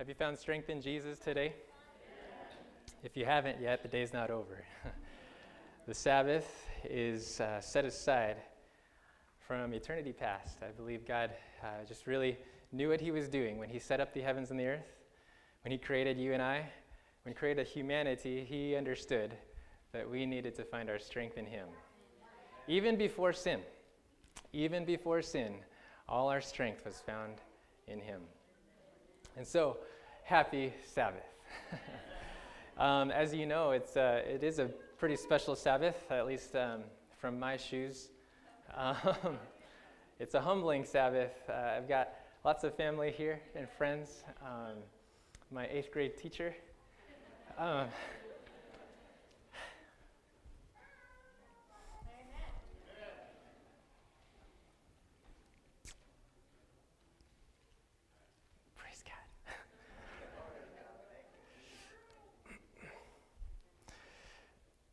Have you found strength in Jesus today? If you haven't yet, the day's not over. the Sabbath is uh, set aside from eternity past. I believe God uh, just really knew what He was doing when He set up the heavens and the earth, when He created you and I, when He created humanity. He understood that we needed to find our strength in Him. Even before sin, even before sin, all our strength was found in Him. And so, happy Sabbath. um, as you know, it's, uh, it is a pretty special Sabbath, at least um, from my shoes. Um, it's a humbling Sabbath. Uh, I've got lots of family here and friends. Um, my eighth grade teacher. Um,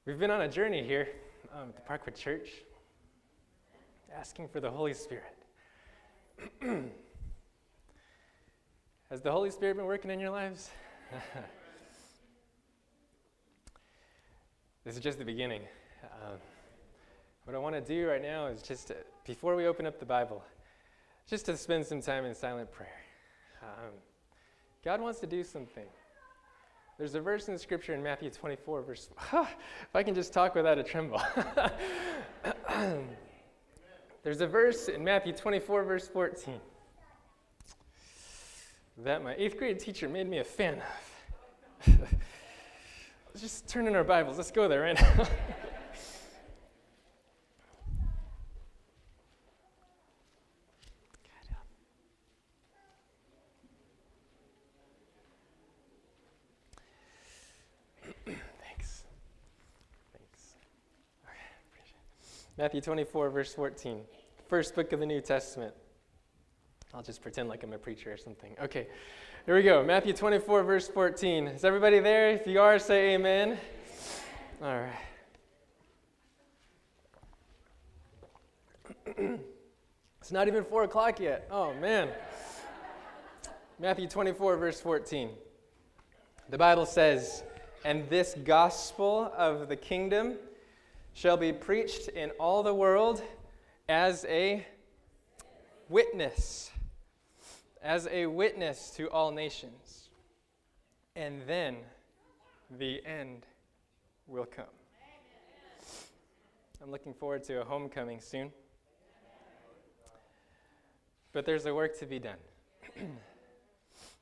We've been on a journey here um, at the Parkwood Church, asking for the Holy Spirit. Has the Holy Spirit been working in your lives? this is just the beginning. Um, what I want to do right now is just, to, before we open up the Bible, just to spend some time in silent prayer. Um, God wants to do something. There's a verse in Scripture in Matthew 24, verse. if I can just talk without a tremble. There's a verse in Matthew 24, verse 14, that my eighth grade teacher made me a fan of. Let's just turn in our Bibles. Let's go there right now. Matthew 24, verse 14. First book of the New Testament. I'll just pretend like I'm a preacher or something. Okay, here we go. Matthew 24, verse 14. Is everybody there? If you are, say amen. All right. it's not even 4 o'clock yet. Oh, man. Matthew 24, verse 14. The Bible says, And this gospel of the kingdom shall be preached in all the world as a witness, as a witness to all nations. And then the end will come. I'm looking forward to a homecoming soon. But there's a work to be done.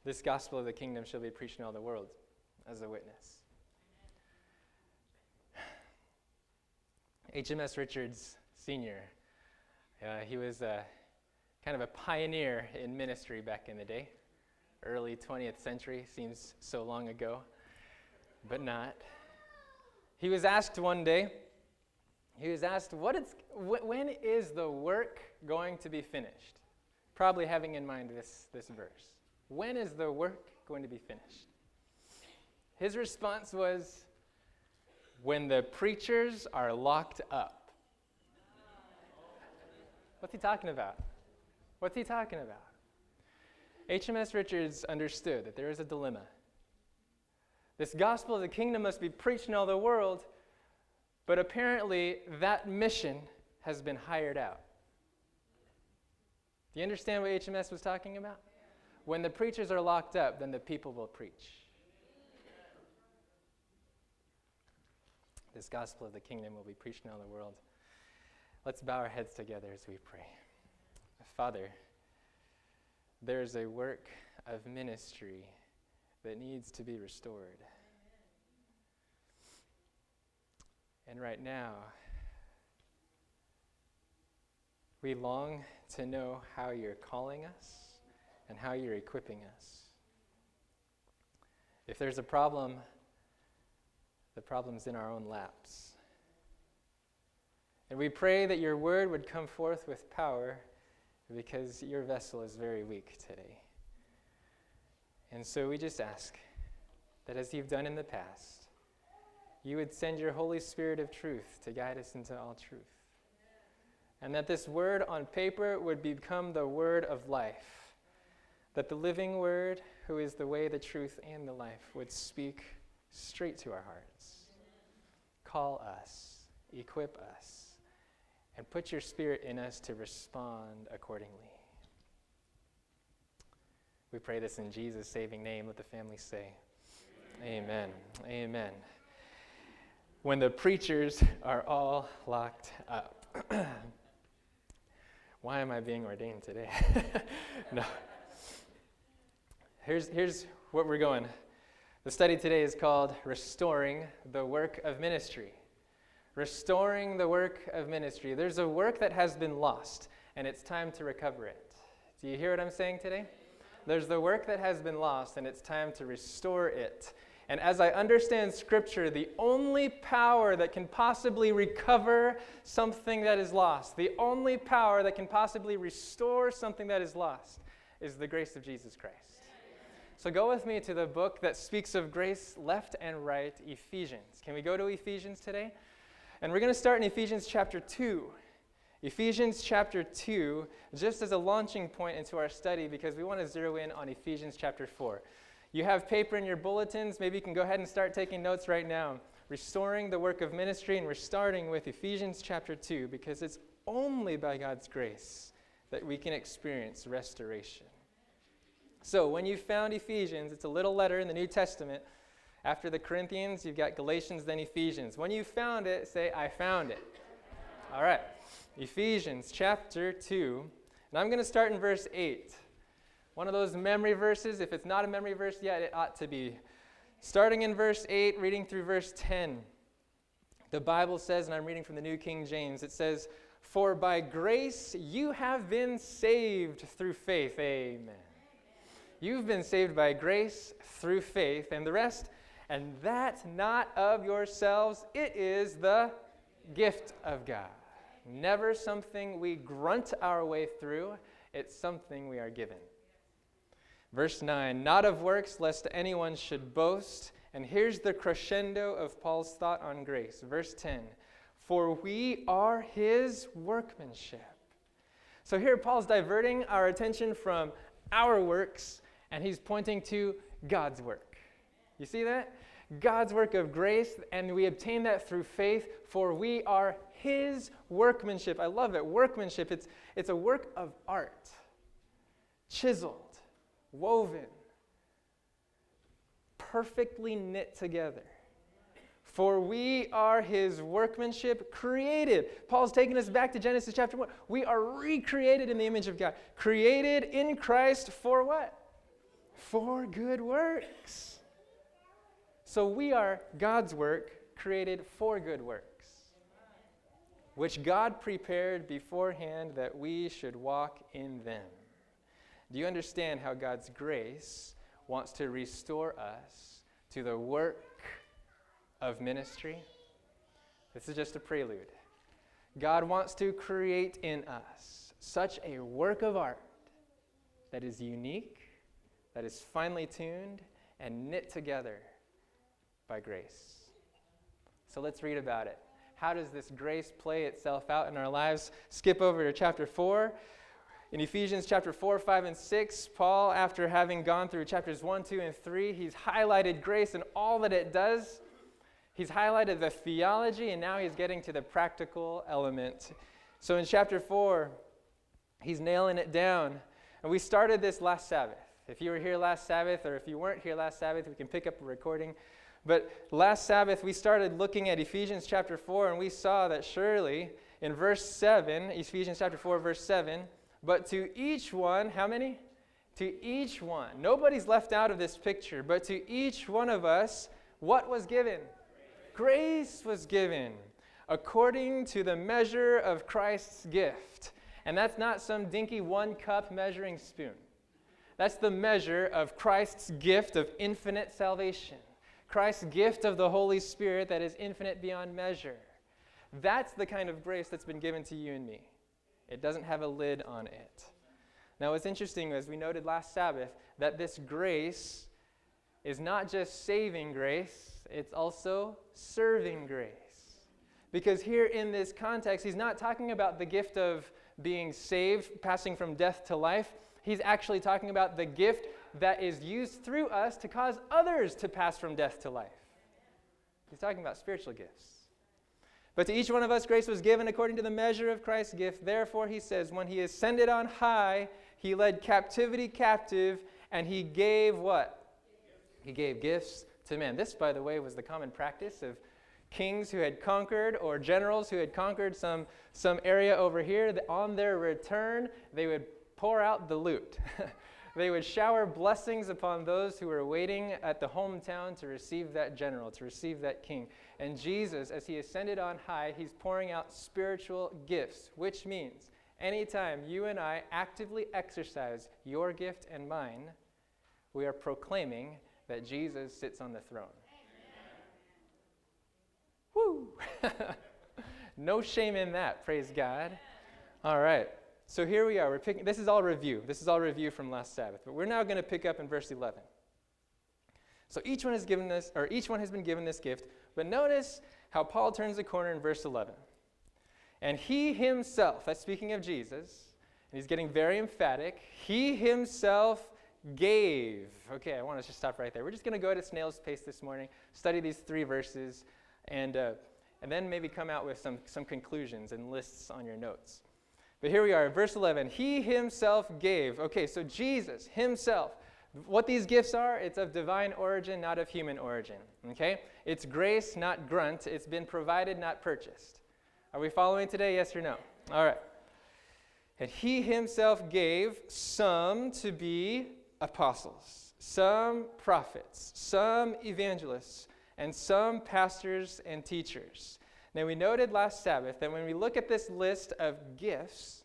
this gospel of the kingdom shall be preached in all the world as a witness. HMS Richards Sr. Uh, he was uh, kind of a pioneer in ministry back in the day. Early 20th century seems so long ago, but not. He was asked one day, he was asked, what is, wh- when is the work going to be finished? Probably having in mind this, this verse. When is the work going to be finished? His response was, when the preachers are locked up. What's he talking about? What's he talking about? HMS Richards understood that there is a dilemma. This gospel of the kingdom must be preached in all the world, but apparently that mission has been hired out. Do you understand what HMS was talking about? When the preachers are locked up, then the people will preach. This gospel of the kingdom will be preached in all the world. Let's bow our heads together as we pray. Father, there is a work of ministry that needs to be restored. And right now, we long to know how you're calling us and how you're equipping us. If there's a problem the problem's in our own laps. And we pray that your word would come forth with power because your vessel is very weak today. And so we just ask that as you've done in the past, you would send your Holy Spirit of truth to guide us into all truth. And that this word on paper would become the word of life. That the living word who is the way, the truth, and the life, would speak straight to our hearts. Call us, equip us, and put your spirit in us to respond accordingly. We pray this in Jesus' saving name. Let the family say, Amen. Amen. When the preachers are all locked up. Why am I being ordained today? no. Here's, here's what we're going. The study today is called Restoring the Work of Ministry. Restoring the work of ministry. There's a work that has been lost, and it's time to recover it. Do you hear what I'm saying today? There's the work that has been lost, and it's time to restore it. And as I understand Scripture, the only power that can possibly recover something that is lost, the only power that can possibly restore something that is lost, is the grace of Jesus Christ. So go with me to the book that speaks of grace left and right, Ephesians. Can we go to Ephesians today? And we're going to start in Ephesians chapter 2. Ephesians chapter 2, just as a launching point into our study, because we want to zero in on Ephesians chapter 4. You have paper in your bulletins. Maybe you can go ahead and start taking notes right now. Restoring the work of ministry, and we're starting with Ephesians chapter 2, because it's only by God's grace that we can experience restoration. So, when you found Ephesians, it's a little letter in the New Testament. After the Corinthians, you've got Galatians, then Ephesians. When you found it, say, I found it. All right. Ephesians chapter 2. And I'm going to start in verse 8. One of those memory verses. If it's not a memory verse yet, it ought to be. Starting in verse 8, reading through verse 10. The Bible says, and I'm reading from the New King James, it says, For by grace you have been saved through faith. Amen. You've been saved by grace through faith, and the rest, and that not of yourselves, it is the gift of God. Never something we grunt our way through, it's something we are given. Verse 9, not of works, lest anyone should boast. And here's the crescendo of Paul's thought on grace. Verse 10, for we are his workmanship. So here Paul's diverting our attention from our works and he's pointing to God's work. You see that? God's work of grace, and we obtain that through faith, for we are His workmanship. I love it. Workmanship, it's, it's a work of art, chiseled, woven, perfectly knit together. For we are his workmanship created. Paul's taking us back to Genesis chapter 1. We are recreated in the image of God. Created in Christ for what? For good works. So we are God's work created for good works, which God prepared beforehand that we should walk in them. Do you understand how God's grace wants to restore us to the work of ministry? This is just a prelude. God wants to create in us such a work of art that is unique that is finely tuned and knit together by grace. So let's read about it. How does this grace play itself out in our lives? Skip over to chapter 4. In Ephesians chapter 4, 5, and 6, Paul, after having gone through chapters 1, 2, and 3, he's highlighted grace and all that it does. He's highlighted the theology, and now he's getting to the practical element. So in chapter 4, he's nailing it down. And we started this last Sabbath. If you were here last Sabbath, or if you weren't here last Sabbath, we can pick up a recording. But last Sabbath, we started looking at Ephesians chapter 4, and we saw that surely in verse 7, Ephesians chapter 4, verse 7, but to each one, how many? To each one. Nobody's left out of this picture, but to each one of us, what was given? Grace was given according to the measure of Christ's gift. And that's not some dinky one cup measuring spoon. That's the measure of Christ's gift of infinite salvation. Christ's gift of the Holy Spirit that is infinite beyond measure. That's the kind of grace that's been given to you and me. It doesn't have a lid on it. Now, what's interesting, as we noted last Sabbath, that this grace is not just saving grace, it's also serving grace. Because here in this context, he's not talking about the gift of being saved, passing from death to life he's actually talking about the gift that is used through us to cause others to pass from death to life. He's talking about spiritual gifts. But to each one of us, grace was given according to the measure of Christ's gift. Therefore, he says, when he ascended on high, he led captivity captive, and he gave what? He gave gifts to men. This, by the way, was the common practice of kings who had conquered or generals who had conquered some, some area over here. On their return, they would pour out the loot. they would shower blessings upon those who were waiting at the hometown to receive that general, to receive that king. And Jesus, as he ascended on high, he's pouring out spiritual gifts, which means anytime you and I actively exercise your gift and mine, we are proclaiming that Jesus sits on the throne. Woo! no shame in that, praise God. All right. So here we are. We're picking this is all review. This is all review from last Sabbath. But we're now going to pick up in verse 11. So each one has given this or each one has been given this gift, but notice how Paul turns the corner in verse 11. And he himself, that's speaking of Jesus, and he's getting very emphatic, he himself gave. Okay, I want us to stop right there. We're just going to go at a snail's pace this morning, study these three verses, and, uh, and then maybe come out with some, some conclusions and lists on your notes. But here we are, verse 11. He himself gave. Okay, so Jesus himself. What these gifts are, it's of divine origin, not of human origin. Okay? It's grace, not grunt. It's been provided, not purchased. Are we following today? Yes or no? All right. And he himself gave some to be apostles, some prophets, some evangelists, and some pastors and teachers. Now, we noted last Sabbath that when we look at this list of gifts,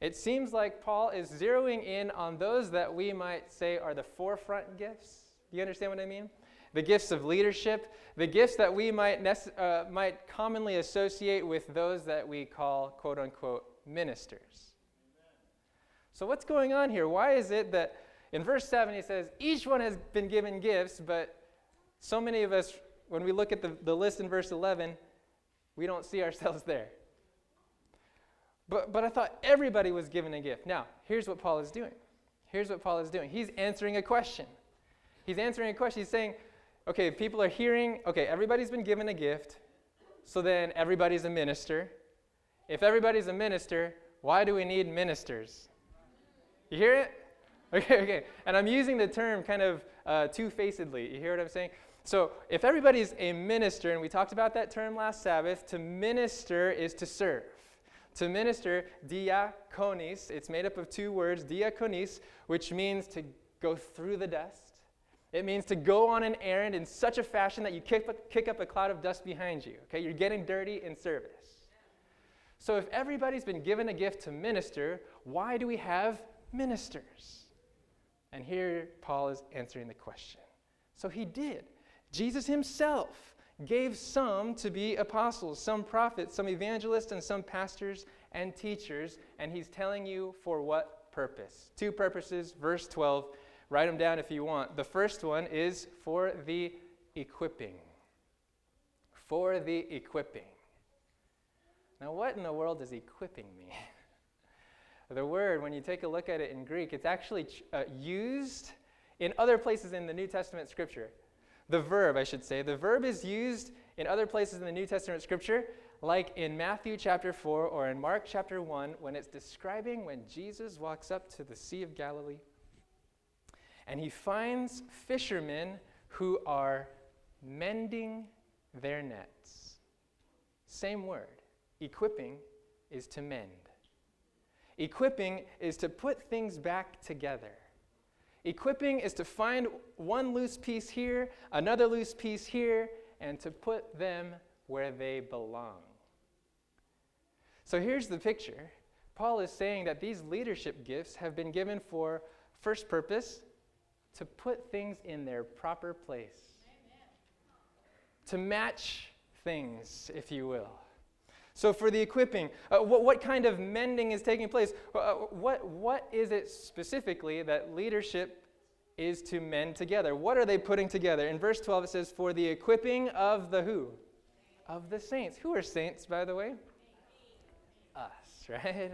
it seems like Paul is zeroing in on those that we might say are the forefront gifts. Do you understand what I mean? The gifts of leadership, the gifts that we might, nece- uh, might commonly associate with those that we call, quote unquote, ministers. So, what's going on here? Why is it that in verse 7 he says, each one has been given gifts, but so many of us, when we look at the, the list in verse 11, we don't see ourselves there. But, but I thought everybody was given a gift. Now, here's what Paul is doing. Here's what Paul is doing. He's answering a question. He's answering a question. He's saying, okay, people are hearing, okay, everybody's been given a gift, so then everybody's a minister. If everybody's a minister, why do we need ministers? You hear it? Okay, okay. And I'm using the term kind of uh, two facedly. You hear what I'm saying? So, if everybody's a minister, and we talked about that term last Sabbath, to minister is to serve. To minister, diakonis, it's made up of two words, diakonis, which means to go through the dust. It means to go on an errand in such a fashion that you kick, kick up a cloud of dust behind you. Okay, you're getting dirty in service. So, if everybody's been given a gift to minister, why do we have ministers? And here Paul is answering the question. So, he did. Jesus himself gave some to be apostles, some prophets, some evangelists, and some pastors and teachers. And he's telling you for what purpose. Two purposes, verse 12. Write them down if you want. The first one is for the equipping. For the equipping. Now, what in the world does equipping mean? the word, when you take a look at it in Greek, it's actually uh, used in other places in the New Testament scripture the verb, I should say. The verb is used in other places in the New Testament scripture, like in Matthew chapter 4 or in Mark chapter 1, when it's describing when Jesus walks up to the Sea of Galilee and he finds fishermen who are mending their nets. Same word. Equipping is to mend. Equipping is to put things back together. Equipping is to find one loose piece here, another loose piece here, and to put them where they belong. So here's the picture. Paul is saying that these leadership gifts have been given for first purpose to put things in their proper place, Amen. to match things, if you will. So, for the equipping, uh, what, what, kind of mending is taking place? Uh, what, what is it specifically that leadership is to mend together? What are they putting together? In verse 12, it says, For the equipping of the who? Of the saints. Who are saints, by the way? Us, right?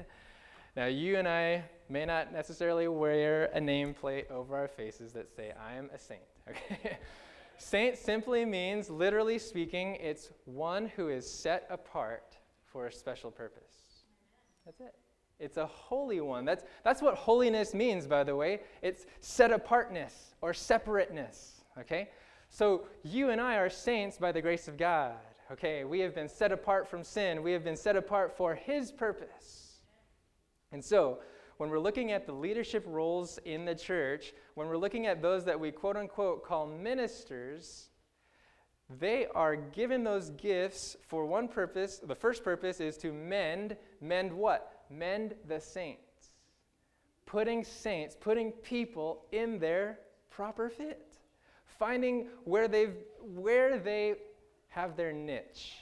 Now, you and I, may not necessarily wear a nameplate over our faces that say, I am a saint. Okay? saint simply means, literally speaking, it's one who is set apart for a special purpose. That's it. It's a holy one. That's, that's what holiness means, by the way. It's set apartness or separateness. Okay? So you and I are saints by the grace of God. Okay? We have been set apart from sin, we have been set apart for His purpose. And so, when we're looking at the leadership roles in the church, when we're looking at those that we quote unquote call ministers, they are given those gifts for one purpose. The first purpose is to mend. Mend what? Mend the saints. Putting saints, putting people in their proper fit. Finding where, they've, where they have their niche.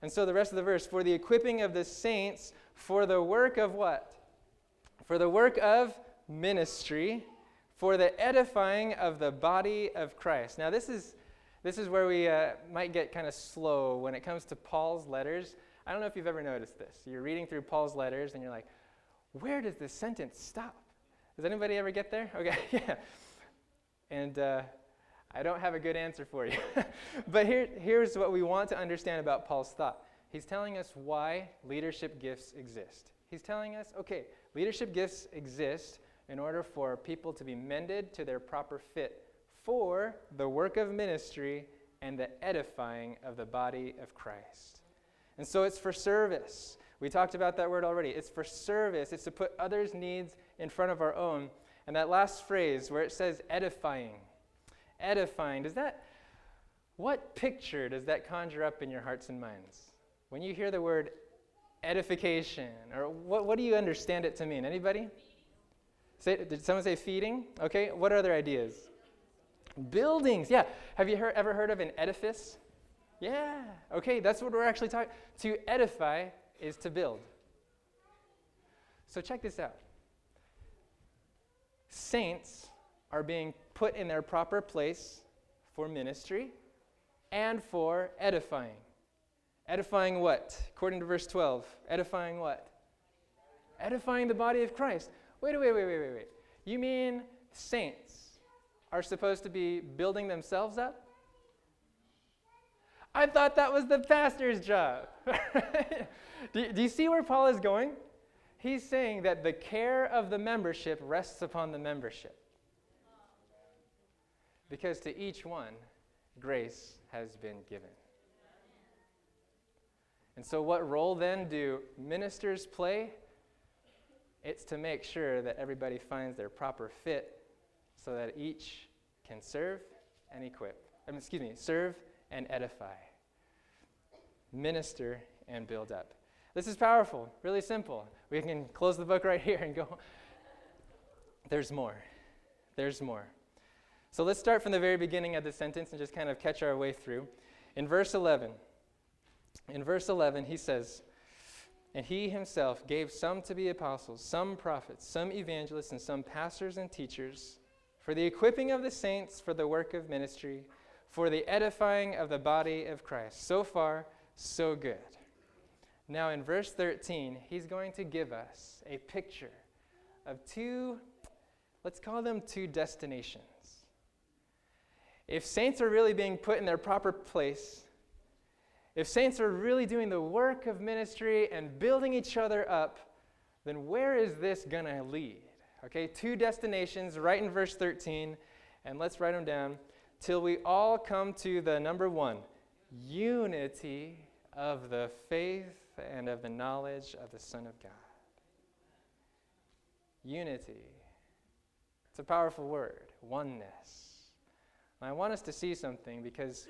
And so the rest of the verse for the equipping of the saints for the work of what? for the work of ministry, for the edifying of the body of Christ. Now, this is, this is where we uh, might get kind of slow when it comes to Paul's letters. I don't know if you've ever noticed this. You're reading through Paul's letters and you're like, where does this sentence stop? Does anybody ever get there? Okay, yeah. And uh, I don't have a good answer for you. but here, here's what we want to understand about Paul's thought. He's telling us why leadership gifts exist. He's telling us, okay, Leadership gifts exist in order for people to be mended to their proper fit for the work of ministry and the edifying of the body of Christ. And so it's for service. We talked about that word already. It's for service, it's to put others' needs in front of our own. And that last phrase where it says edifying, edifying, does that, what picture does that conjure up in your hearts and minds? When you hear the word edification? Or what, what do you understand it to mean? Anybody? Say, did someone say feeding? Okay, what are other ideas? Buildings, yeah. Have you ever heard of an edifice? Yeah, okay, that's what we're actually talking. To edify is to build. So check this out. Saints are being put in their proper place for ministry and for edifying. Edifying what? According to verse 12. Edifying what? Edifying the body of Christ. Wait, wait, wait, wait, wait, wait. You mean saints are supposed to be building themselves up? I thought that was the pastor's job. do, do you see where Paul is going? He's saying that the care of the membership rests upon the membership. Because to each one, grace has been given. And so, what role then do ministers play? It's to make sure that everybody finds their proper fit so that each can serve and equip. I mean, excuse me, serve and edify, minister and build up. This is powerful, really simple. We can close the book right here and go. There's more. There's more. So let's start from the very beginning of the sentence and just kind of catch our way through. In verse 11, in verse 11, he says, And he himself gave some to be apostles, some prophets, some evangelists, and some pastors and teachers for the equipping of the saints for the work of ministry, for the edifying of the body of Christ. So far, so good. Now, in verse 13, he's going to give us a picture of two, let's call them two destinations. If saints are really being put in their proper place, if saints are really doing the work of ministry and building each other up, then where is this going to lead? Okay, two destinations right in verse 13, and let's write them down. Till we all come to the number one unity of the faith and of the knowledge of the Son of God. Unity. It's a powerful word, oneness. And I want us to see something because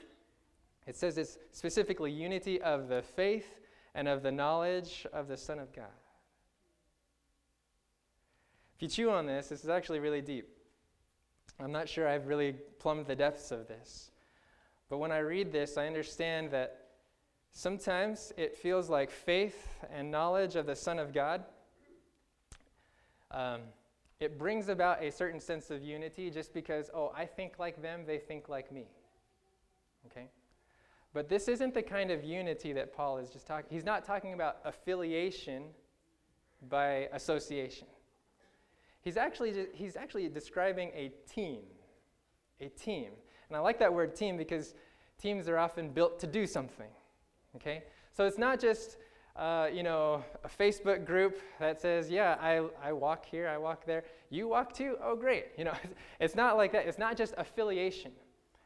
it says it's specifically unity of the faith and of the knowledge of the Son of God. If you chew on this, this is actually really deep. I'm not sure I've really plumbed the depths of this. But when I read this, I understand that sometimes it feels like faith and knowledge of the Son of God. Um, it brings about a certain sense of unity just because, oh, I think like them, they think like me. Okay? But this isn't the kind of unity that Paul is just talking. He's not talking about affiliation by association. He's actually, he's actually describing a team. A team. And I like that word team because teams are often built to do something. Okay? So it's not just, uh, you know, a Facebook group that says, yeah, I, I walk here, I walk there. You walk too? Oh, great. You know, it's not like that. It's not just affiliation.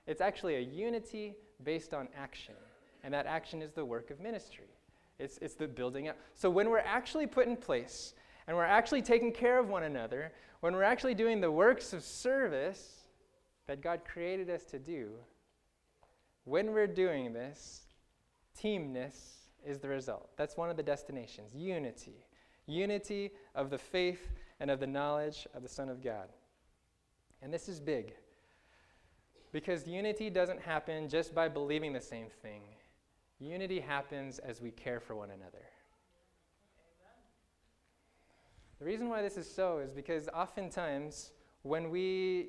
It's actually a unity based on action. And that action is the work of ministry. It's, it's the building up. So when we're actually put in place and we're actually taking care of one another, when we're actually doing the works of service that God created us to do, when we're doing this, teamness is the result. That's one of the destinations unity. Unity of the faith and of the knowledge of the Son of God. And this is big. Because unity doesn't happen just by believing the same thing, unity happens as we care for one another. The reason why this is so is because oftentimes when we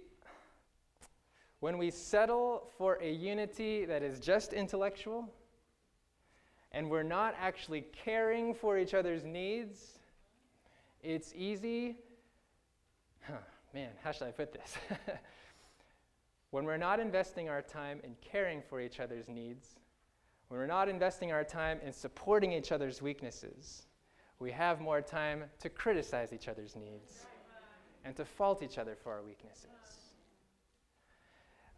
when we settle for a unity that is just intellectual and we're not actually caring for each other's needs, it's easy. Huh, man, how should I put this? when we're not investing our time in caring for each other's needs, when we're not investing our time in supporting each other's weaknesses, we have more time to criticize each other's needs and to fault each other for our weaknesses.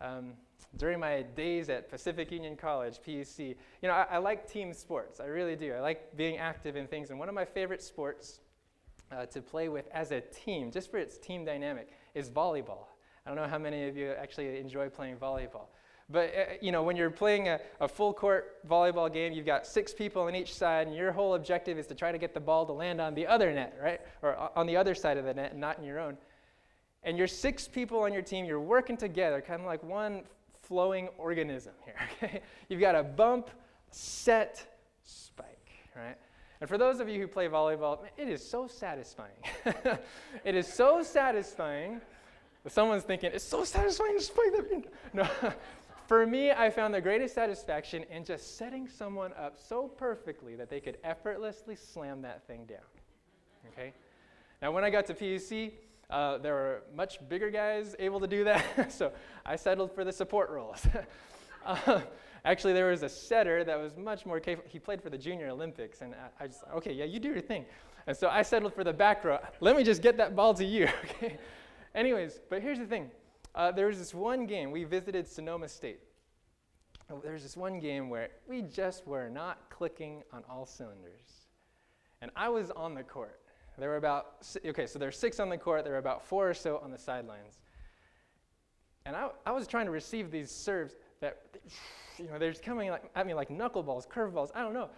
Um, during my days at Pacific Union College, PUC, you know, I, I, like team sports. I really do. I like being active in things. And one of my favorite sports uh, to play with as a team, just for its team dynamic, is volleyball. I don't know how many of you actually enjoy playing volleyball. But uh, you know, when you're playing a, a, full court volleyball game, you've got six people on each side, and your whole objective is to try to get the ball to land on the other net, right? Or uh, on the other side of the net, and not in your own. And you're six people on your team, you're working together, kind of like one flowing organism here. Okay? You've got a bump, set, spike, right? And for those of you who play volleyball, it is so satisfying. it is so satisfying. Someone's thinking, it's so satisfying to spike that. No. For me, I found the greatest satisfaction in just setting someone up so perfectly that they could effortlessly slam that thing down. Okay? Now, when I got to PUC, uh, there were much bigger guys able to do that, so I settled for the support roles. uh, actually, there was a setter that was much more capable. He played for the Junior Olympics, and I, I just, okay, yeah, you do your thing. And so I settled for the back row. Let me just get that ball to you, okay? Anyways, but here's the thing uh, there was this one game, we visited Sonoma State. There was this one game where we just were not clicking on all cylinders. And I was on the court. There were about, okay, so there were six on the court, there were about four or so on the sidelines. And I, I was trying to receive these serves that, you know, they're just coming like, at me like knuckleballs, curveballs, I don't know.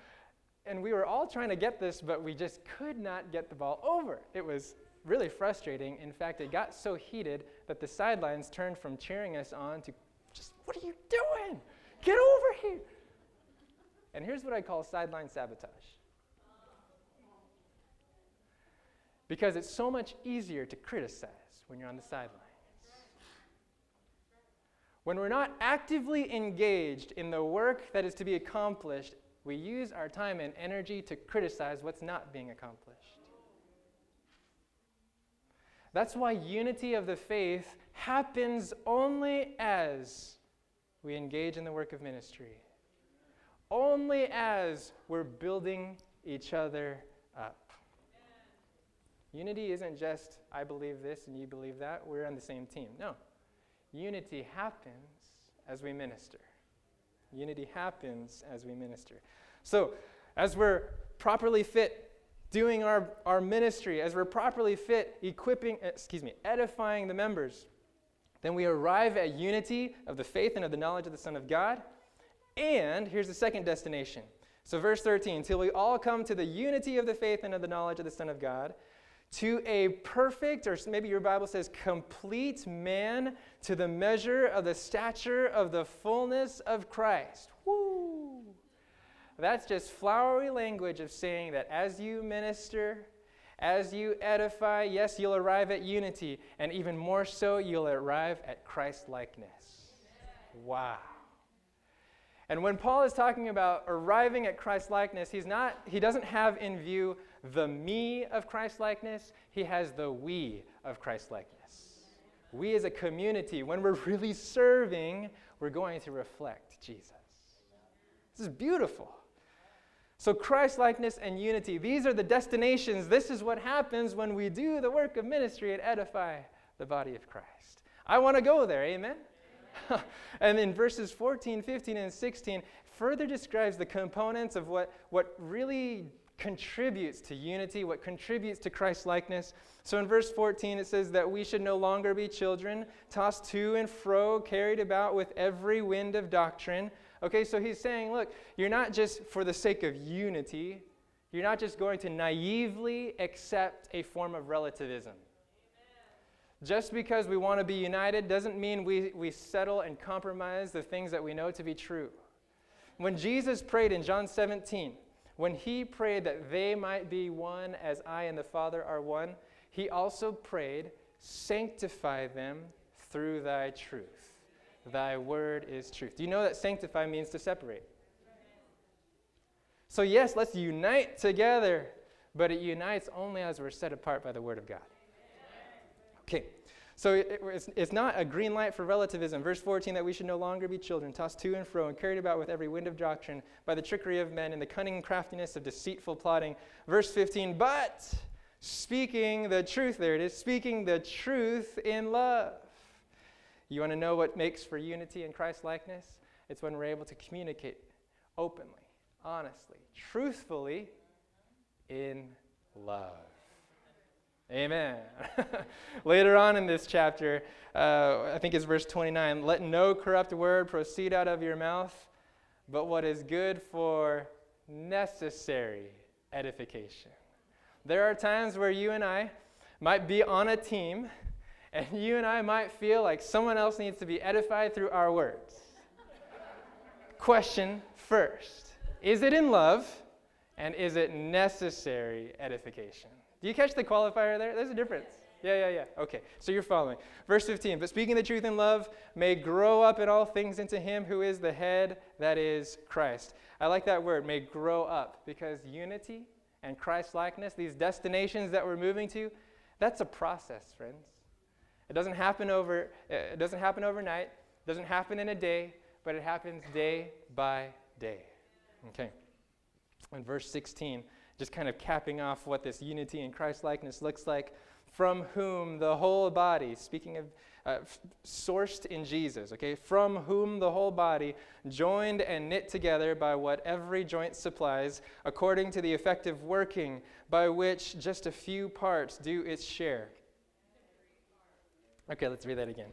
And we were all trying to get this, but we just could not get the ball over. It was really frustrating. In fact, it got so heated that the sidelines turned from cheering us on to just, what are you doing? Get over here. And here's what I call sideline sabotage. Because it's so much easier to criticize when you're on the sidelines. When we're not actively engaged in the work that is to be accomplished, we use our time and energy to criticize what's not being accomplished. That's why unity of the faith happens only as we engage in the work of ministry, only as we're building each other up. Unity isn't just, I believe this and you believe that, we're on the same team. No. Unity happens as we minister. Unity happens as we minister. So, as we're properly fit doing our, our ministry, as we're properly fit, equipping, eh, excuse me, edifying the members, then we arrive at unity of the faith and of the knowledge of the Son of God. And here's the second destination. So, verse 13, till we all come to the unity of the faith and of the knowledge of the Son of God, to a perfect, or maybe your Bible says complete man, to the measure of the stature of the fullness of Christ. Woo! That's just flowery language of saying that as you minister, as you edify, yes, you'll arrive at unity, and even more so, you'll arrive at Christ likeness. Wow. And when Paul is talking about arriving at Christ likeness, he's not, he doesn't have in view the me of Christ likeness, he has the we of Christ likeness. We as a community, when we're really serving, we're going to reflect Jesus. This is beautiful. So, Christ likeness and unity, these are the destinations. This is what happens when we do the work of ministry and edify the body of Christ. I want to go there, amen? and in verses 14, 15, and 16, further describes the components of what, what really contributes to unity, what contributes to Christ likeness. So in verse 14, it says that we should no longer be children, tossed to and fro, carried about with every wind of doctrine. Okay, so he's saying, look, you're not just for the sake of unity, you're not just going to naively accept a form of relativism. Just because we want to be united doesn't mean we, we settle and compromise the things that we know to be true. When Jesus prayed in John 17, when he prayed that they might be one as I and the Father are one, he also prayed, Sanctify them through thy truth. Thy word is truth. Do you know that sanctify means to separate? So, yes, let's unite together, but it unites only as we're set apart by the word of God. Okay, so it, it's, it's not a green light for relativism. Verse 14 that we should no longer be children, tossed to and fro and carried about with every wind of doctrine by the trickery of men and the cunning craftiness of deceitful plotting. Verse 15, but speaking the truth, there it is, speaking the truth in love. You want to know what makes for unity in Christ likeness? It's when we're able to communicate openly, honestly, truthfully in love. Amen. Later on in this chapter, uh, I think it's verse 29 let no corrupt word proceed out of your mouth, but what is good for necessary edification. There are times where you and I might be on a team, and you and I might feel like someone else needs to be edified through our words. Question first Is it in love, and is it necessary edification? Do you catch the qualifier there? There's a difference. Yeah, yeah, yeah. Okay, so you're following. Verse 15, but speaking the truth in love may grow up in all things into him who is the head, that is Christ. I like that word, may grow up, because unity and Christ likeness, these destinations that we're moving to, that's a process, friends. It doesn't happen over it doesn't happen overnight, it doesn't happen in a day, but it happens day by day. Okay. In verse 16, just kind of capping off what this unity in Christ likeness looks like, from whom the whole body, speaking of uh, f- sourced in Jesus, okay, from whom the whole body, joined and knit together by what every joint supplies, according to the effective working by which just a few parts do its share. Okay, let's read that again.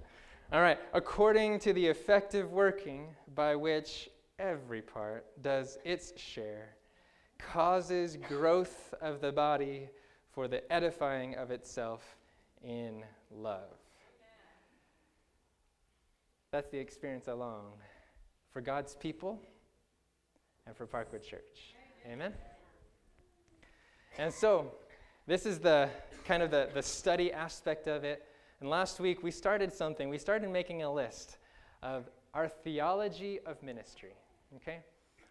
All right, according to the effective working by which every part does its share causes growth of the body for the edifying of itself in love. That's the experience along for God's people and for Parkwood Church. Amen? And so, this is the kind of the, the study aspect of it. And last week we started something. We started making a list of our theology of ministry. Okay?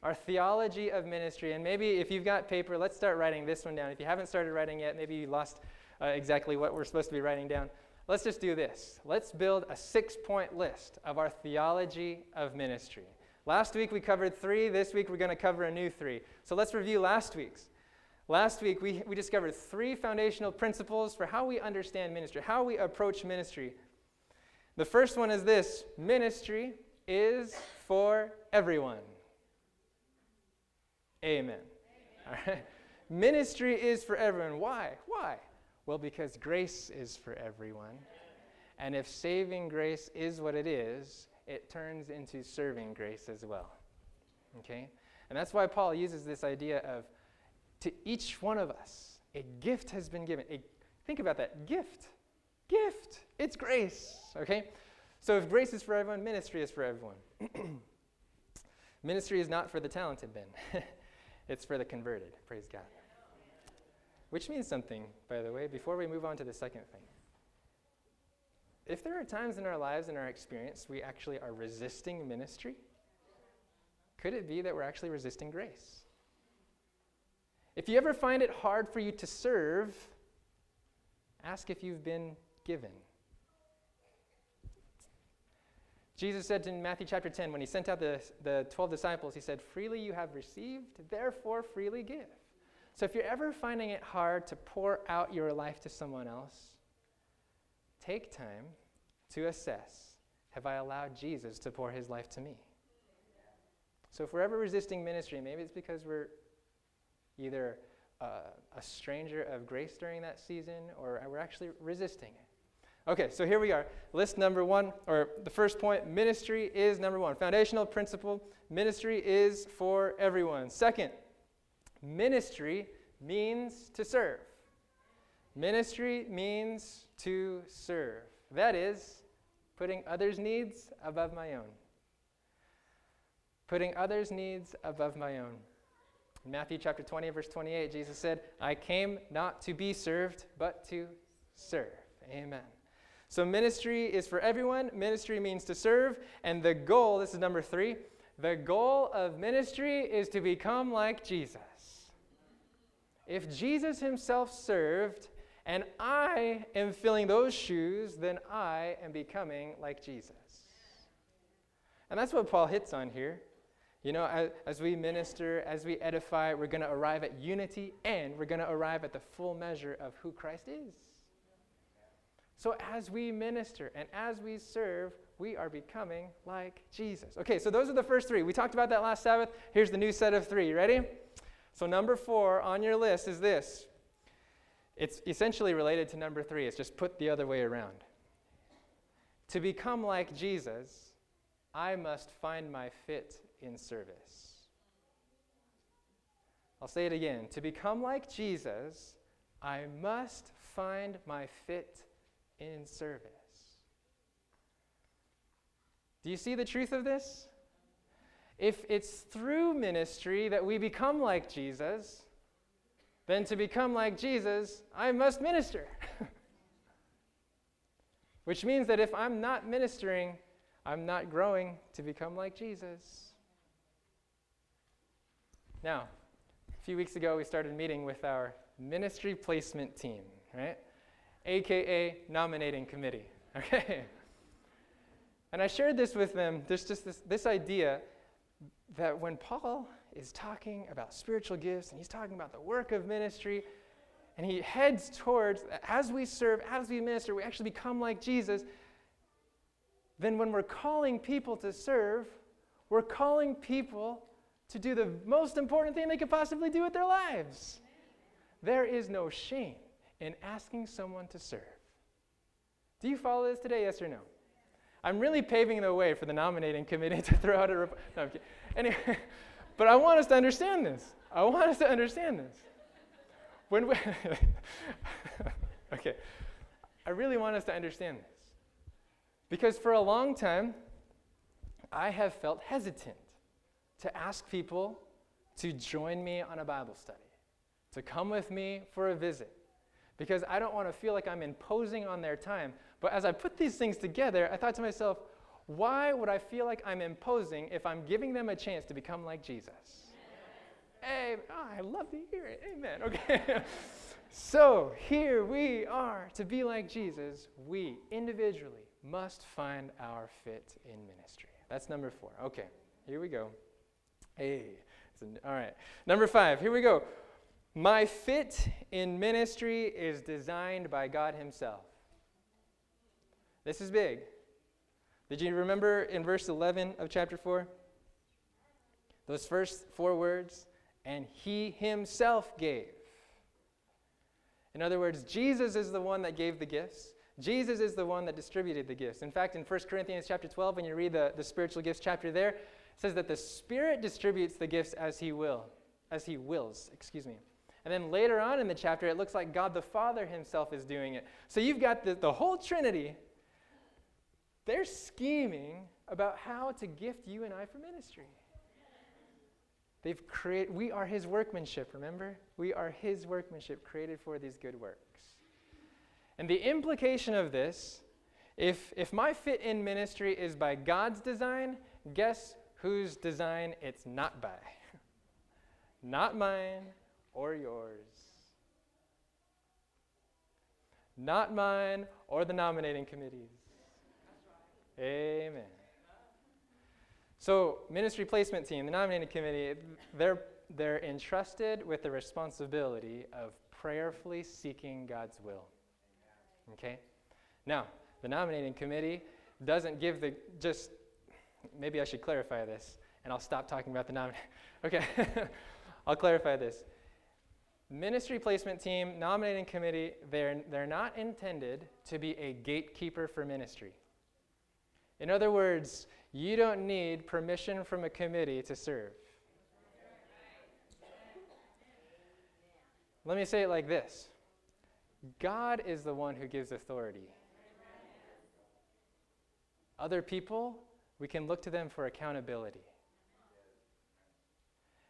Our theology of ministry. And maybe if you've got paper, let's start writing this one down. If you haven't started writing yet, maybe you lost uh, exactly what we're supposed to be writing down. Let's just do this. Let's build a six point list of our theology of ministry. Last week we covered three. This week we're going to cover a new three. So let's review last week's. Last week we, we discovered three foundational principles for how we understand ministry, how we approach ministry. The first one is this ministry is for everyone. Amen. Amen. Ministry is for everyone. Why? Why? Well, because grace is for everyone. And if saving grace is what it is, it turns into serving grace as well. Okay? And that's why Paul uses this idea of to each one of us, a gift has been given. A, think about that gift. Gift. It's grace. Okay? So if grace is for everyone, ministry is for everyone. ministry is not for the talented then. It's for the converted. Praise God. Which means something, by the way, before we move on to the second thing. If there are times in our lives, in our experience, we actually are resisting ministry, Could it be that we're actually resisting grace? If you ever find it hard for you to serve, ask if you've been given. Jesus said in Matthew chapter 10, when he sent out the, the 12 disciples, he said, Freely you have received, therefore freely give. So if you're ever finding it hard to pour out your life to someone else, take time to assess have I allowed Jesus to pour his life to me? So if we're ever resisting ministry, maybe it's because we're either uh, a stranger of grace during that season or we're actually resisting it. Okay, so here we are. List number one, or the first point ministry is number one. Foundational principle ministry is for everyone. Second, ministry means to serve. Ministry means to serve. That is, putting others' needs above my own. Putting others' needs above my own. In Matthew chapter 20, verse 28, Jesus said, I came not to be served, but to serve. Amen. So, ministry is for everyone. Ministry means to serve. And the goal, this is number three, the goal of ministry is to become like Jesus. If Jesus himself served, and I am filling those shoes, then I am becoming like Jesus. And that's what Paul hits on here. You know, as, as we minister, as we edify, we're going to arrive at unity and we're going to arrive at the full measure of who Christ is. So as we minister and as we serve, we are becoming like Jesus. Okay, so those are the first three. We talked about that last Sabbath. Here's the new set of three. Ready? So, number four on your list is this it's essentially related to number three, it's just put the other way around. To become like Jesus, I must find my fit in service. I'll say it again. To become like Jesus, I must find my fit in service. Do you see the truth of this? If it's through ministry that we become like Jesus, then to become like Jesus, I must minister. Which means that if I'm not ministering, I'm not growing to become like Jesus. Now, a few weeks ago, we started meeting with our ministry placement team, right? AKA nominating committee, okay? And I shared this with them. There's just this, this idea that when Paul is talking about spiritual gifts and he's talking about the work of ministry, and he heads towards, as we serve, as we minister, we actually become like Jesus. Then, when we're calling people to serve, we're calling people to do the most important thing they could possibly do with their lives. There is no shame in asking someone to serve. Do you follow this today, yes or no? I'm really paving the way for the nominating committee to throw out a report. No, anyway, but I want us to understand this. I want us to understand this. When we okay, I really want us to understand this. Because for a long time, I have felt hesitant to ask people to join me on a Bible study, to come with me for a visit, because I don't want to feel like I'm imposing on their time. But as I put these things together, I thought to myself, why would I feel like I'm imposing if I'm giving them a chance to become like Jesus? Hey, oh, I love to hear it. Amen. Okay. so here we are to be like Jesus. We individually must find our fit in ministry. That's number four. Okay, here we go. Hey, all right. Number five, here we go. My fit in ministry is designed by God Himself. This is big. Did you remember in verse 11 of chapter 4? Those first four words, and He Himself gave. In other words, Jesus is the one that gave the gifts. Jesus is the one that distributed the gifts. In fact, in 1 Corinthians chapter 12, when you read the, the spiritual gifts chapter there, it says that the Spirit distributes the gifts as He will, as He wills, excuse me. And then later on in the chapter, it looks like God the Father Himself is doing it. So you've got the, the whole Trinity. They're scheming about how to gift you and I for ministry. They've created, we are His workmanship, remember? We are His workmanship created for these good works. And the implication of this, if, if my fit in ministry is by God's design, guess whose design it's not by. not mine or yours. Not mine or the nominating committees. Amen. So, ministry placement team, the nominating committee, they're, they're entrusted with the responsibility of prayerfully seeking God's will. Okay? Now, the nominating committee doesn't give the just maybe I should clarify this and I'll stop talking about the nominating. Okay. I'll clarify this. Ministry placement team, nominating committee, they're, they're not intended to be a gatekeeper for ministry. In other words, you don't need permission from a committee to serve. Let me say it like this God is the one who gives authority. Other people, we can look to them for accountability.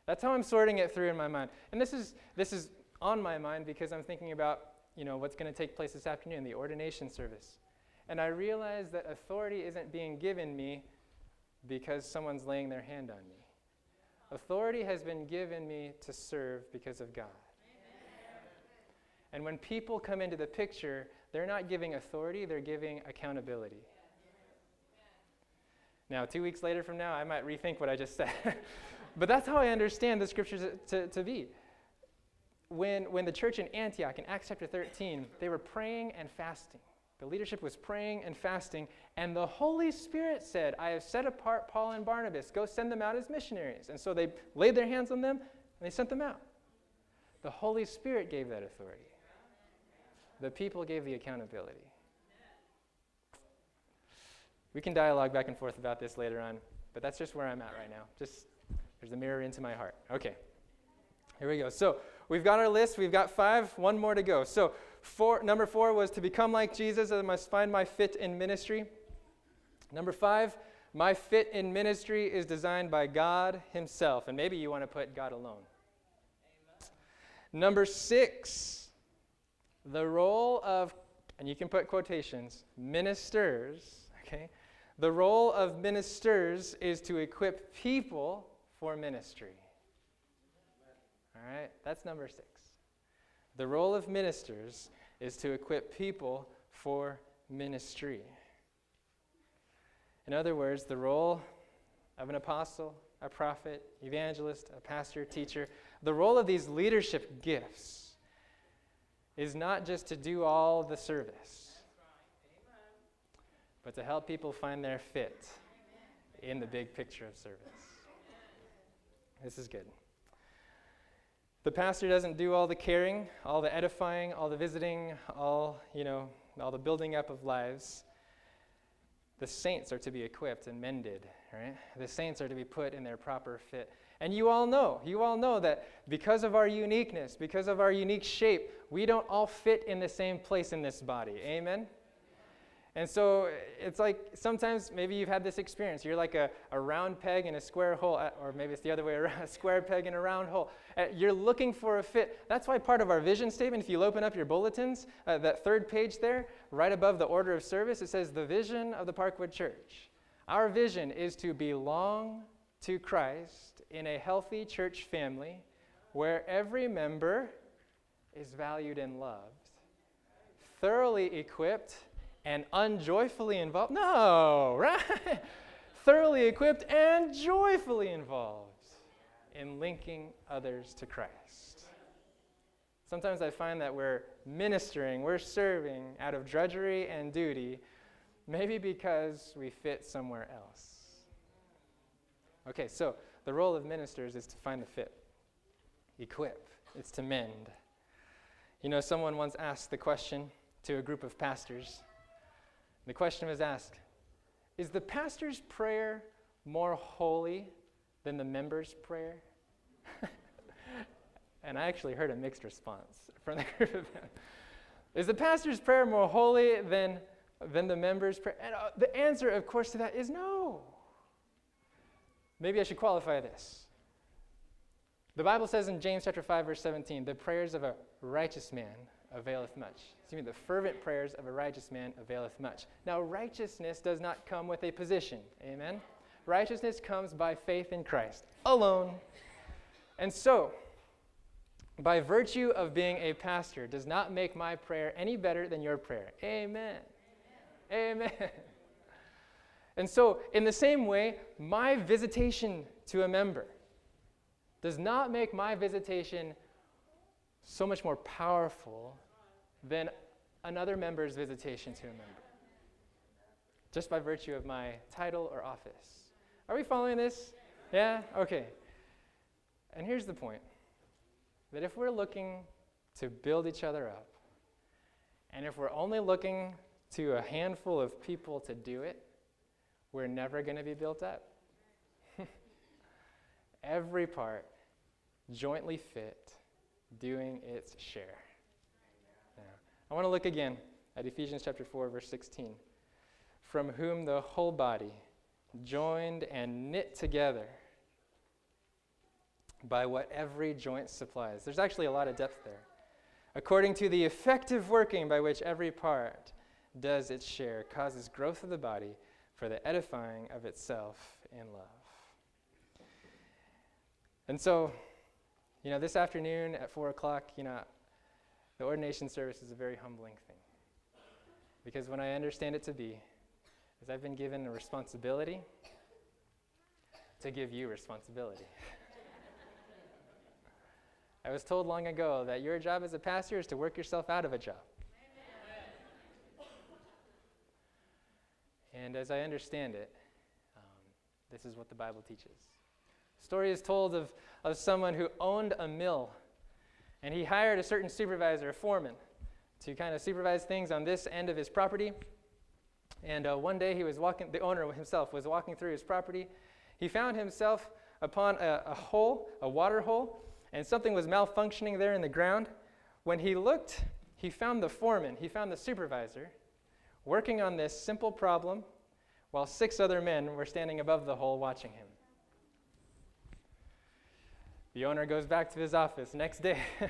That's how I'm sorting it through in my mind. And this is, this is on my mind because I'm thinking about you know, what's going to take place this afternoon, the ordination service. And I realize that authority isn't being given me because someone's laying their hand on me. Authority has been given me to serve because of God. And when people come into the picture, they're not giving authority, they're giving accountability. Now, two weeks later from now, I might rethink what I just said. but that's how I understand the scriptures to, to be. When, when the church in Antioch, in Acts chapter 13, they were praying and fasting. The leadership was praying and fasting, and the Holy Spirit said, I have set apart Paul and Barnabas. Go send them out as missionaries. And so they laid their hands on them and they sent them out. The Holy Spirit gave that authority, the people gave the accountability. We can dialogue back and forth about this later on, but that's just where I'm at right now. Just there's a mirror into my heart. Okay. Here we go. So we've got our list. We've got five. One more to go. So four, number four was to become like Jesus. I must find my fit in ministry. Number five, my fit in ministry is designed by God Himself. And maybe you want to put God alone. Amen. Number six, the role of, and you can put quotations, ministers, okay? The role of ministers is to equip people for ministry. All right, that's number six. The role of ministers is to equip people for ministry. In other words, the role of an apostle, a prophet, evangelist, a pastor, teacher, the role of these leadership gifts is not just to do all the service but to help people find their fit in the big picture of service. This is good. The pastor doesn't do all the caring, all the edifying, all the visiting, all, you know, all the building up of lives. The saints are to be equipped and mended, right? The saints are to be put in their proper fit. And you all know, you all know that because of our uniqueness, because of our unique shape, we don't all fit in the same place in this body. Amen? And so it's like sometimes maybe you've had this experience. You're like a, a round peg in a square hole, uh, or maybe it's the other way around a square peg in a round hole. Uh, you're looking for a fit. That's why part of our vision statement, if you open up your bulletins, uh, that third page there, right above the order of service, it says the vision of the Parkwood Church. Our vision is to belong to Christ in a healthy church family where every member is valued and loved, thoroughly equipped and unjoyfully involved? No, right? Thoroughly equipped and joyfully involved in linking others to Christ. Sometimes I find that we're ministering, we're serving out of drudgery and duty, maybe because we fit somewhere else. Okay, so the role of ministers is to find the fit, equip, it's to mend. You know, someone once asked the question to a group of pastors the question was asked Is the pastor's prayer more holy than the member's prayer? and I actually heard a mixed response from the group of. Is the pastor's prayer more holy than, than the member's prayer? And uh, the answer, of course, to that is no. Maybe I should qualify this. The Bible says in James chapter 5 verse 17, the prayers of a righteous man availeth much. Excuse me, the fervent prayers of a righteous man availeth much. Now, righteousness does not come with a position. Amen? Righteousness comes by faith in Christ alone. And so, by virtue of being a pastor, does not make my prayer any better than your prayer. Amen. Amen. Amen. And so, in the same way, my visitation to a member does not make my visitation so much more powerful than another member's visitation to a member, just by virtue of my title or office. Are we following this? Yeah? Okay. And here's the point that if we're looking to build each other up, and if we're only looking to a handful of people to do it, we're never going to be built up. Every part jointly fit, doing its share. I want to look again at Ephesians chapter 4 verse 16. From whom the whole body joined and knit together by what every joint supplies. There's actually a lot of depth there. According to the effective working by which every part does its share, causes growth of the body for the edifying of itself in love. And so, you know, this afternoon at 4 o'clock, you know, the ordination service is a very humbling thing. Because when I understand it to be, is I've been given a responsibility to give you responsibility. I was told long ago that your job as a pastor is to work yourself out of a job. And as I understand it, um, this is what the Bible teaches. story is told of, of someone who owned a mill, and he hired a certain supervisor, a foreman, to kind of supervise things on this end of his property. And uh, one day he was walking, the owner himself was walking through his property. He found himself upon a, a hole, a water hole, and something was malfunctioning there in the ground. When he looked, he found the foreman, he found the supervisor, working on this simple problem while six other men were standing above the hole watching him. The owner goes back to his office next day.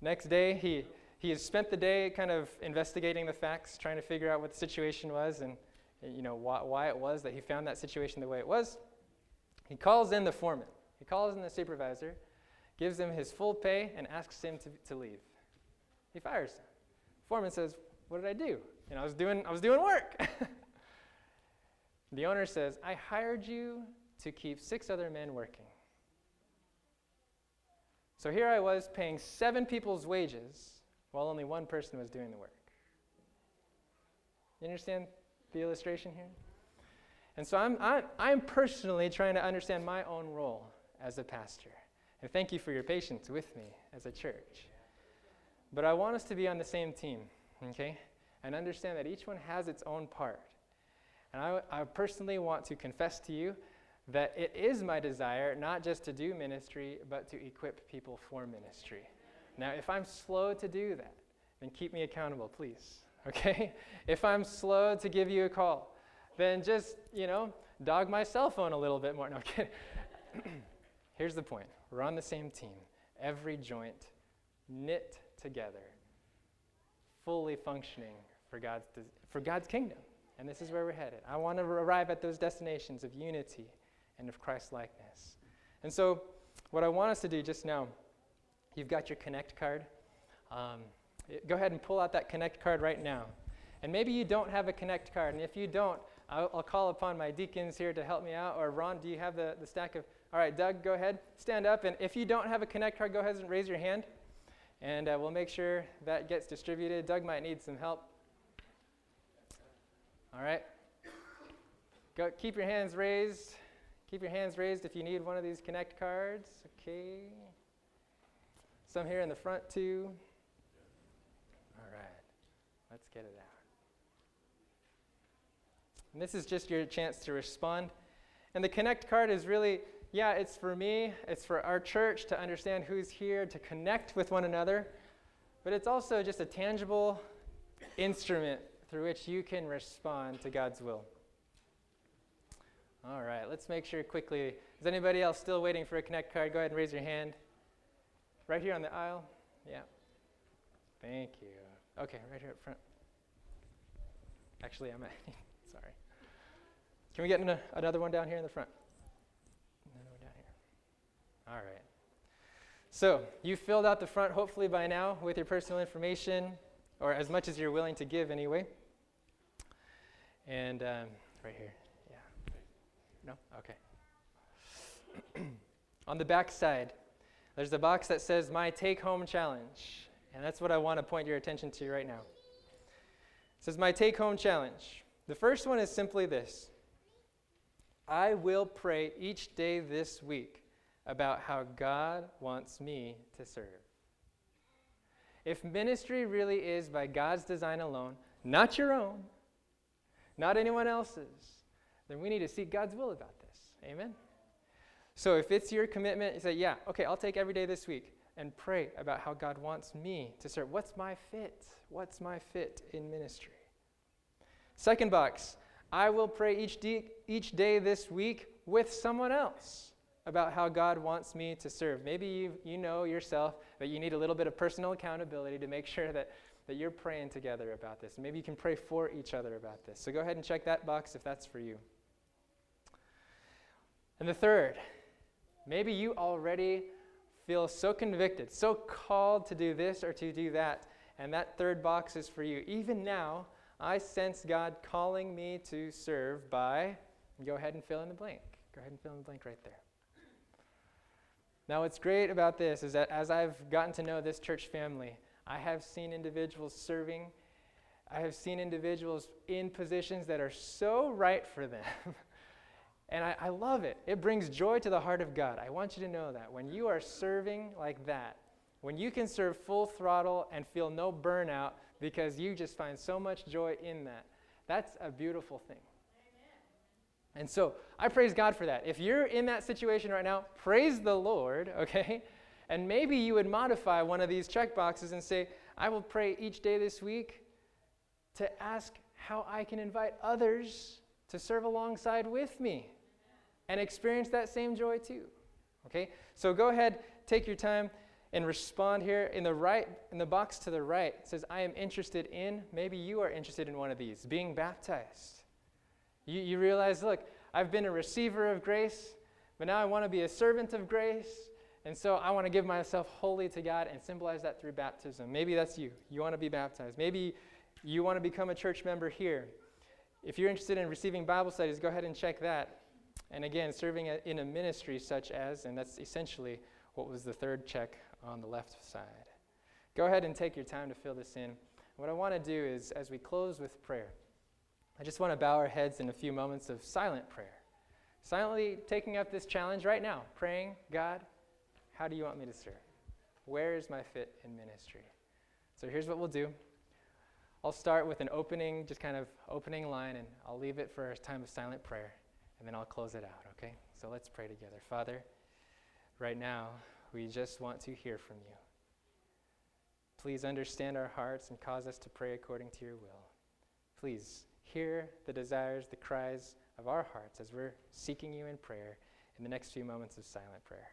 next day, he, he has spent the day kind of investigating the facts, trying to figure out what the situation was and you know why, why it was that he found that situation the way it was. He calls in the foreman. He calls in the supervisor gives him his full pay, and asks him to, to leave. He fires him. Foreman says, What did I do? Know, I was doing, I was doing work. the owner says, I hired you to keep six other men working. So here I was paying seven people's wages while only one person was doing the work. You understand the illustration here? And so I'm, I'm, I'm personally trying to understand my own role as a pastor. And thank you for your patience with me as a church. But I want us to be on the same team, okay? And understand that each one has its own part. And I, I personally want to confess to you that it is my desire not just to do ministry, but to equip people for ministry. Now, if I'm slow to do that, then keep me accountable, please. Okay? If I'm slow to give you a call, then just, you know, dog my cell phone a little bit more. No, kidding. Here's the point we're on the same team, every joint knit together, fully functioning for God's, for God's kingdom. And this is where we're headed. I want to arrive at those destinations of unity and of Christ likeness. And so, what I want us to do just now, you've got your Connect card. Um, go ahead and pull out that Connect card right now. And maybe you don't have a Connect card. And if you don't, I'll, I'll call upon my deacons here to help me out. Or, Ron, do you have the, the stack of all right, Doug, go ahead, stand up. And if you don't have a Connect card, go ahead and raise your hand. And uh, we'll make sure that gets distributed. Doug might need some help. All right. Go, keep your hands raised. Keep your hands raised if you need one of these Connect cards. Okay. Some here in the front, too. All right. Let's get it out. And this is just your chance to respond. And the Connect card is really yeah, it's for me, it's for our church to understand who's here, to connect with one another, but it's also just a tangible instrument through which you can respond to God's will. All right, let's make sure quickly. Is anybody else still waiting for a Connect card? Go ahead and raise your hand. Right here on the aisle? Yeah. Thank you. Okay, right here up front. Actually, I'm at, sorry. Can we get an, another one down here in the front? Another one down here. All right. So, you filled out the front hopefully by now with your personal information, or as much as you're willing to give anyway. And um, right here. No? Okay. On the back side, there's a box that says My Take Home Challenge. And that's what I want to point your attention to right now. It says My Take Home Challenge. The first one is simply this I will pray each day this week about how God wants me to serve. If ministry really is by God's design alone, not your own, not anyone else's, then we need to seek God's will about this. Amen? So if it's your commitment, you say, yeah, okay, I'll take every day this week and pray about how God wants me to serve. What's my fit? What's my fit in ministry? Second box, I will pray each, de- each day this week with someone else about how God wants me to serve. Maybe you, you know yourself that you need a little bit of personal accountability to make sure that, that you're praying together about this. Maybe you can pray for each other about this. So go ahead and check that box if that's for you. And the third, maybe you already feel so convicted, so called to do this or to do that, and that third box is for you. Even now, I sense God calling me to serve by, go ahead and fill in the blank. Go ahead and fill in the blank right there. Now, what's great about this is that as I've gotten to know this church family, I have seen individuals serving. I have seen individuals in positions that are so right for them. and I, I, love it. It brings joy to the heart of God. I want you to know that. When you are serving like that, when you can serve full throttle and feel no burnout because you just find so much joy in that, that's a beautiful thing. And so I praise God for that. If you're in that situation right now, praise the Lord, okay? And maybe you would modify one of these check boxes and say, I will pray each day this week to ask how I can invite others to serve alongside with me and experience that same joy too. Okay? So go ahead, take your time and respond here in the right in the box to the right. It says I am interested in, maybe you are interested in one of these, being baptized. You, you realize, look, I've been a receiver of grace, but now I want to be a servant of grace. And so I want to give myself wholly to God and symbolize that through baptism. Maybe that's you. You want to be baptized. Maybe you want to become a church member here. If you're interested in receiving Bible studies, go ahead and check that. And again, serving in a ministry such as, and that's essentially what was the third check on the left side. Go ahead and take your time to fill this in. What I want to do is, as we close with prayer, I just want to bow our heads in a few moments of silent prayer. Silently taking up this challenge right now, praying, God, how do you want me to serve? Where is my fit in ministry? So here's what we'll do. I'll start with an opening, just kind of opening line, and I'll leave it for a time of silent prayer, and then I'll close it out, okay? So let's pray together. Father, right now, we just want to hear from you. Please understand our hearts and cause us to pray according to your will. Please hear the desires, the cries of our hearts as we're seeking you in prayer in the next few moments of silent prayer.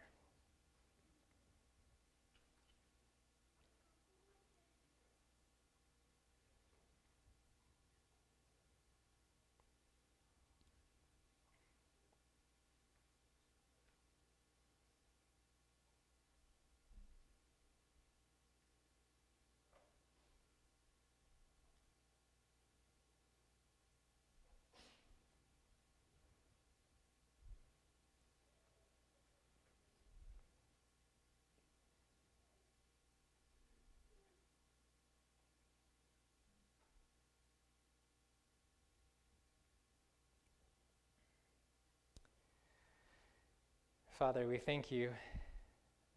Father, we thank you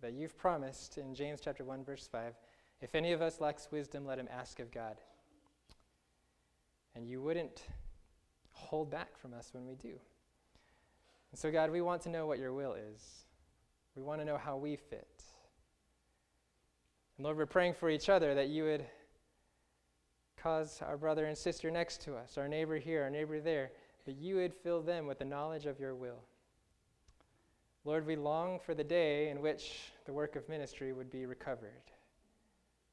that you've promised in James chapter 1 verse 5, if any of us lacks wisdom, let him ask of God. And you wouldn't hold back from us when we do. And so God, we want to know what your will is. We want to know how we fit. And Lord, we're praying for each other that you would cause our brother and sister next to us, our neighbor here, our neighbor there, that you would fill them with the knowledge of your will. Lord, we long for the day in which the work of ministry would be recovered.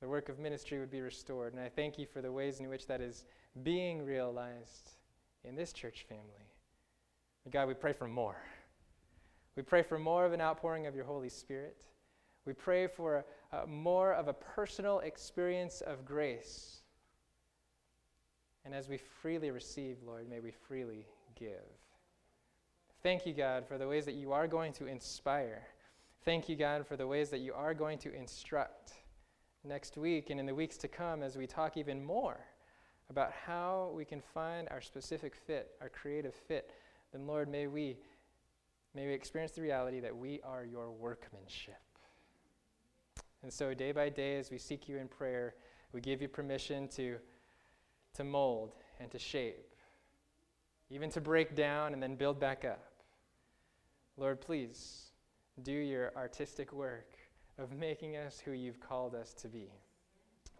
The work of ministry would be restored. And I thank you for the ways in which that is being realized in this church family. God, we pray for more. We pray for more of an outpouring of your Holy Spirit. We pray for a more of a personal experience of grace. And as we freely receive, Lord, may we freely give. Thank you, God, for the ways that you are going to inspire. Thank you, God, for the ways that you are going to instruct next week and in the weeks to come as we talk even more about how we can find our specific fit, our creative fit. Then, Lord, may we, may we experience the reality that we are your workmanship. And so, day by day, as we seek you in prayer, we give you permission to, to mold and to shape, even to break down and then build back up. Lord, please do your artistic work of making us who you've called us to be.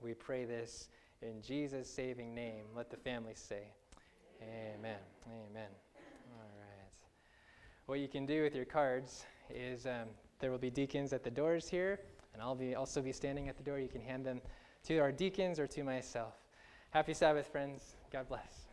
We pray this in Jesus' saving name. Let the family say, Amen. Amen. All right. What you can do with your cards is um, there will be deacons at the doors here, and I'll be also be standing at the door. You can hand them to our deacons or to myself. Happy Sabbath, friends. God bless.